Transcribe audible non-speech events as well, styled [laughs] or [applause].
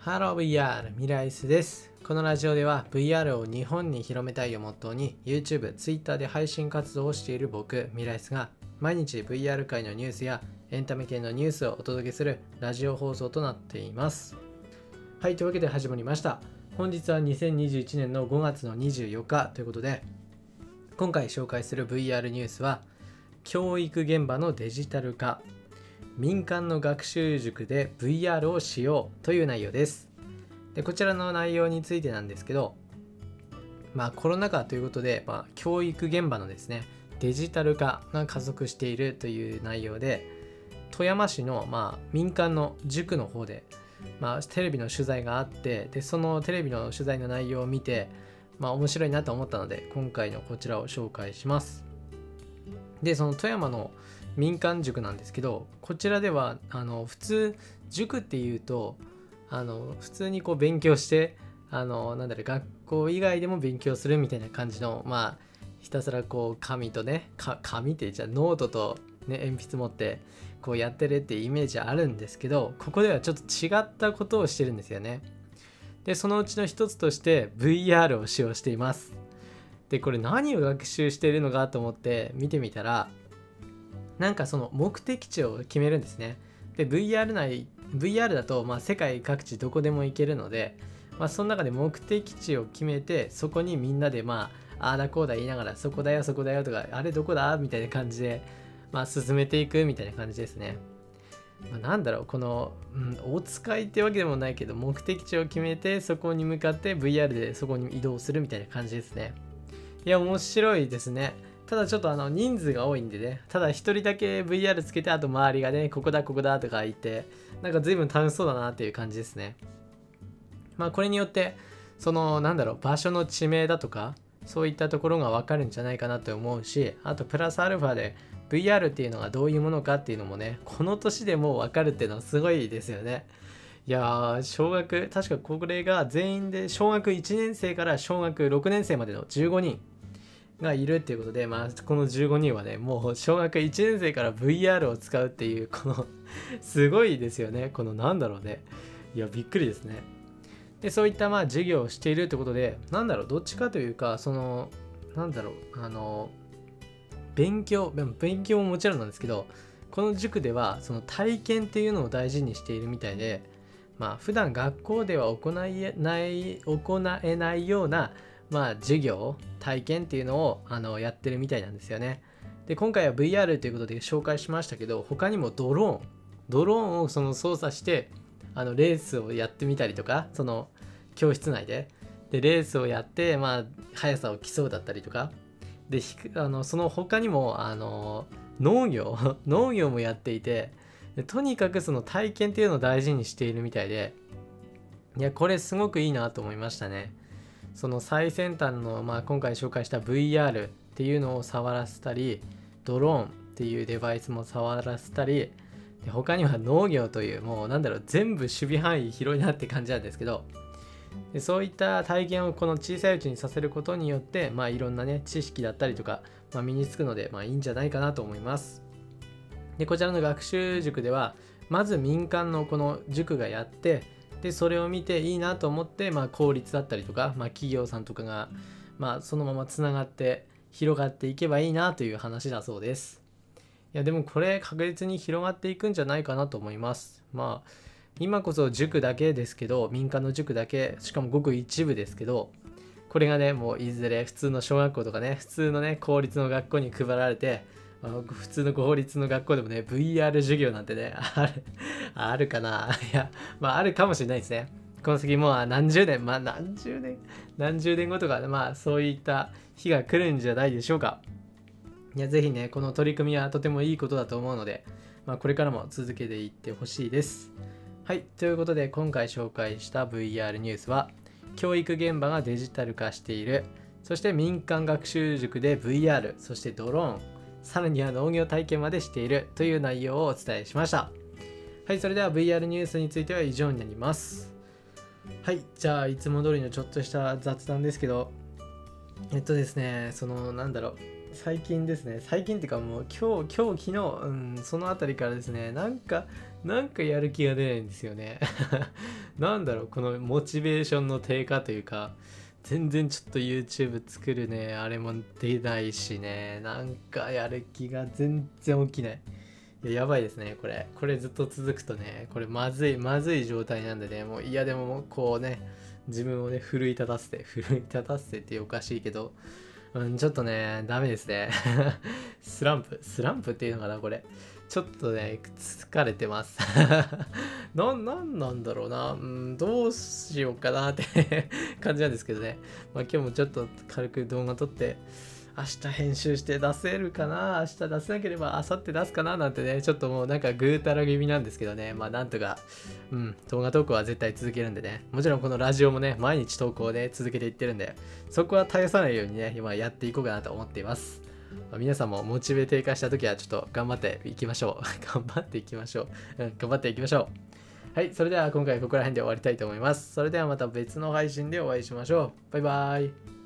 ハロー VR ミライスです。このラジオでは VR を日本に広めたいをモットーに YouTube、Twitter で配信活動をしている僕、ミライスが毎日 VR 界のニュースやエンタメ系のニュースをお届けするラジオ放送となっています。はい、というわけで始まりました。本日は2021年の5月の24日ということで、今回紹介する VR ニュースは教育現場のデジタル化民間の学習塾で VR をしようという内容です。でこちらの内容についてなんですけどまあコロナ禍ということで、まあ、教育現場のですねデジタル化が加速しているという内容で富山市の、まあ、民間の塾の方で、まあ、テレビの取材があってでそのテレビの取材の内容を見てまあ面白いなと思ったので今回のこちらを紹介します。でその富山の民間塾なんですけどこちらではあの普通塾っていうとあの普通にこう勉強してあのなんだろう学校以外でも勉強するみたいな感じのまあひたすらこう紙とねか紙ってじゃあノートと、ね、鉛筆持ってこうやってるってイメージあるんですけどここではちょっと違ったことをしてるんですよね。でそのうちの一つとして VR を使用しています。でこれ何を学習してるのかと思って見てみたらなんかその目的地を決めるんですね。で VR 内 VR だとまあ世界各地どこでも行けるので、まあ、その中で目的地を決めてそこにみんなでまあああだこうだ言いながらそこだよそこだよとかあれどこだ？みたいな感じでまあ進めていくみたいな感じですね。まあ、なんだろうこの、うん、お使いってわけでもないけど目的地を決めてそこに向かって VR でそこに移動するみたいな感じですね。いや面白いですね。ただちょっとあの人数が多いんでね、ただ一人だけ VR つけて、あと周りがね、ここだここだとか言って、なんか随分楽しそうだなっていう感じですね。まあこれによって、そのなんだろう、場所の地名だとか、そういったところがわかるんじゃないかなと思うし、あとプラスアルファで VR っていうのがどういうものかっていうのもね、この年でもうわかるっていうのはすごいですよね。いやー、小学、確かこれが全員で小学1年生から小学6年生までの15人がいるっていうことで、まあ、この15人はね、もう小学1年生から VR を使うっていう、この [laughs] すごいですよね。このなんだろうね。いや、びっくりですね。で、そういったまあ授業をしているってことで、なんだろう、どっちかというか、その、なんだろう、あの、勉強、勉強ももちろんなんですけど、この塾ではその体験っていうのを大事にしているみたいで、まあ、普段学校では行えない、行えないような、まあ、授業体験っていうのをあのやってるみたいなんですよね。で今回は VR ということで紹介しましたけど他にもドローン。ドローンをその操作してあのレースをやってみたりとかその教室内で。でレースをやって、まあ、速さを競うだったりとか。であのその他にもあの農業。[laughs] 農業もやっていてとにかくその体験っていうのを大事にしているみたいで。いやこれすごくいいなと思いましたね。その最先端の、まあ、今回紹介した VR っていうのを触らせたりドローンっていうデバイスも触らせたりで他には農業というもうなんだろう全部守備範囲広いなって感じなんですけどでそういった体験をこの小さいうちにさせることによって、まあ、いろんなね知識だったりとか、まあ、身につくので、まあ、いいんじゃないかなと思います。でこちらの学習塾ではまず民間のこの塾がやってでそれを見ていいなと思って、まあ、公立だったりとか、まあ、企業さんとかが、まあ、そのままつながって広がっていけばいいなという話だそうです。いやでもこれ確実に広がっていくんじゃないかなと思います。まあ今こそ塾だけですけど民間の塾だけしかもごく一部ですけどこれがねもういずれ普通の小学校とかね普通のね公立の学校に配られてまあ、普通の公立の学校でもね VR 授業なんてねあるあるかな。いやまああるかもしれないですね。この先もう何十年まあ何十年何十年後とかまあそういった日が来るんじゃないでしょうか。いやぜひねこの取り組みはとてもいいことだと思うので、まあ、これからも続けていってほしいです。はいということで今回紹介した VR ニュースは教育現場がデジタル化しているそして民間学習塾で VR そしてドローンさらには農業体験までしているという内容をお伝えしました。はい、それでは VR ニュースについては以上になります。はい、じゃあいつも通りのちょっとした雑談ですけど、えっとですね、そのなんだろう、最近ですね最近っていうかもう今日今日昨日、うん、その辺りからですねなんかなんかやる気が出ないんですよね [laughs] なんだろうこのモチベーションの低下というか全然ちょっと YouTube 作るね。あれも出ないしね。なんかやる気が全然起きない。いややばいですねこれ。これずっと続くとねこれまずいまずい状態なんでね。もういやでもこうね自分をね奮い立たせて奮い立たせてっておかしいけど。うん、ちょっとね、ダメですね。[laughs] スランプ、スランプっていうのかな、これ。ちょっとね、疲れてます [laughs] な。なんなんだろうな。うん、どうしようかなって [laughs] 感じなんですけどね。まあ今日もちょっと軽く動画撮って、明日編集して出せるかな？明日出せなければ明後日出すかな？なんてね、ちょっともうなんかぐうたら気味なんですけどね、まあなんとか、うん、動画投稿は絶対続けるんでね、もちろんこのラジオもね、毎日投稿で続けていってるんで、そこは絶やさないようにね、今やっていこうかなと思っています。皆さんもモチベ低下した時はちょっと頑張っていきましょう。[laughs] 頑張っていきましょう。頑張っていきましょう。はい、それでは今回ここら辺で終わりたいと思います。それではまた別の配信でお会いしましょう。バイバーイ。